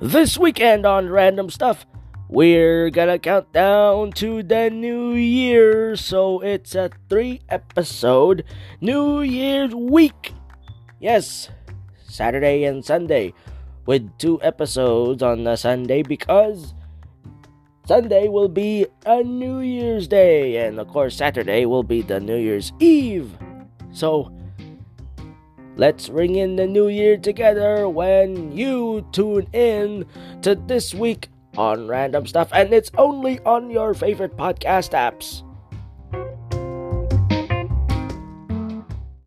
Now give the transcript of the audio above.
This weekend on Random Stuff, we're gonna count down to the new year, so it's a three episode New Year's week. Yes, Saturday and Sunday, with two episodes on the Sunday because Sunday will be a New Year's Day, and of course, Saturday will be the New Year's Eve. So, Let's ring in the new year together when you tune in to this week on Random Stuff, and it's only on your favorite podcast apps.